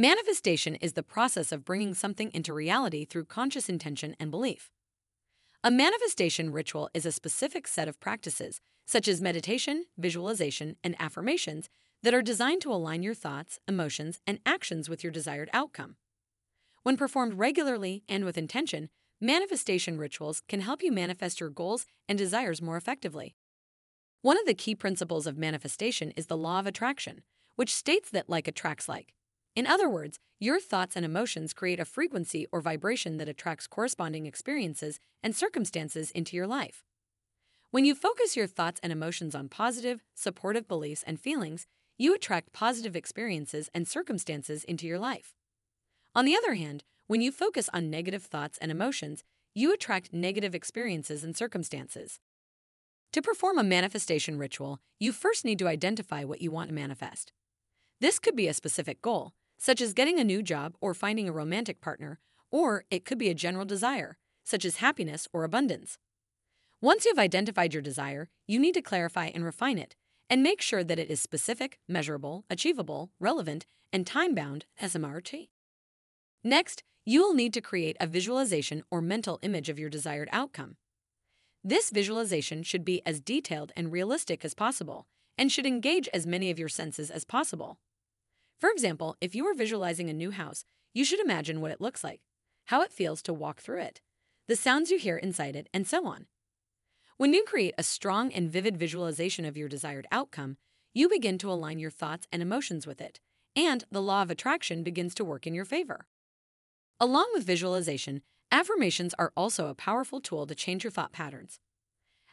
Manifestation is the process of bringing something into reality through conscious intention and belief. A manifestation ritual is a specific set of practices, such as meditation, visualization, and affirmations, that are designed to align your thoughts, emotions, and actions with your desired outcome. When performed regularly and with intention, manifestation rituals can help you manifest your goals and desires more effectively. One of the key principles of manifestation is the law of attraction, which states that like attracts like. In other words, your thoughts and emotions create a frequency or vibration that attracts corresponding experiences and circumstances into your life. When you focus your thoughts and emotions on positive, supportive beliefs and feelings, you attract positive experiences and circumstances into your life. On the other hand, when you focus on negative thoughts and emotions, you attract negative experiences and circumstances. To perform a manifestation ritual, you first need to identify what you want to manifest. This could be a specific goal, such as getting a new job or finding a romantic partner, or it could be a general desire, such as happiness or abundance. Once you've identified your desire, you need to clarify and refine it, and make sure that it is specific, measurable, achievable, relevant, and time bound SMART. Next, you will need to create a visualization or mental image of your desired outcome. This visualization should be as detailed and realistic as possible and should engage as many of your senses as possible. For example, if you are visualizing a new house, you should imagine what it looks like, how it feels to walk through it, the sounds you hear inside it, and so on. When you create a strong and vivid visualization of your desired outcome, you begin to align your thoughts and emotions with it, and the law of attraction begins to work in your favor. Along with visualization, affirmations are also a powerful tool to change your thought patterns.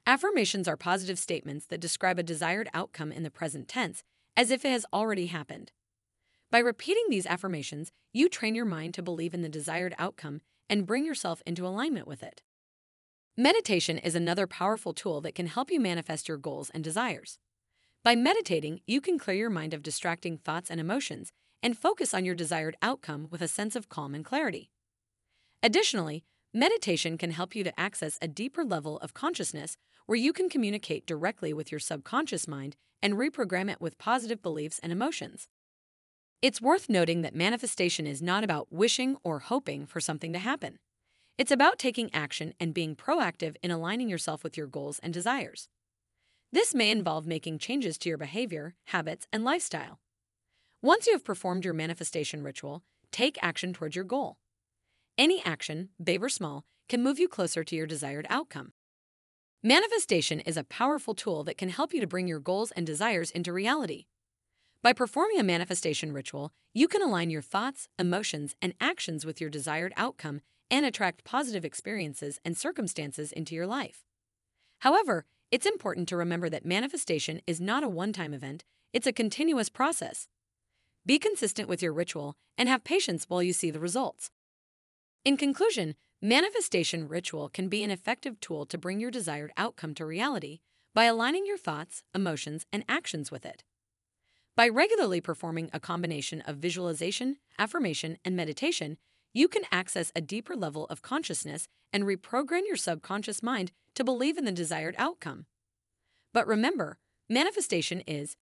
Affirmations are positive statements that describe a desired outcome in the present tense as if it has already happened. By repeating these affirmations, you train your mind to believe in the desired outcome and bring yourself into alignment with it. Meditation is another powerful tool that can help you manifest your goals and desires. By meditating, you can clear your mind of distracting thoughts and emotions and focus on your desired outcome with a sense of calm and clarity. Additionally, meditation can help you to access a deeper level of consciousness where you can communicate directly with your subconscious mind and reprogram it with positive beliefs and emotions. It's worth noting that manifestation is not about wishing or hoping for something to happen. It's about taking action and being proactive in aligning yourself with your goals and desires. This may involve making changes to your behavior, habits, and lifestyle. Once you have performed your manifestation ritual, take action towards your goal. Any action, big or small, can move you closer to your desired outcome. Manifestation is a powerful tool that can help you to bring your goals and desires into reality. By performing a manifestation ritual, you can align your thoughts, emotions, and actions with your desired outcome and attract positive experiences and circumstances into your life. However, it's important to remember that manifestation is not a one time event, it's a continuous process. Be consistent with your ritual and have patience while you see the results. In conclusion, manifestation ritual can be an effective tool to bring your desired outcome to reality by aligning your thoughts, emotions, and actions with it. By regularly performing a combination of visualization, affirmation, and meditation, you can access a deeper level of consciousness and reprogram your subconscious mind to believe in the desired outcome. But remember, manifestation is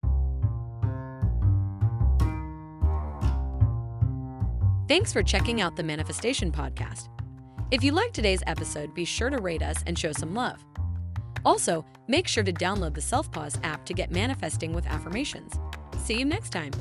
Thanks for checking out the Manifestation Podcast. If you liked today's episode, be sure to rate us and show some love. Also, make sure to download the Self Pause app to get manifesting with affirmations. See you next time.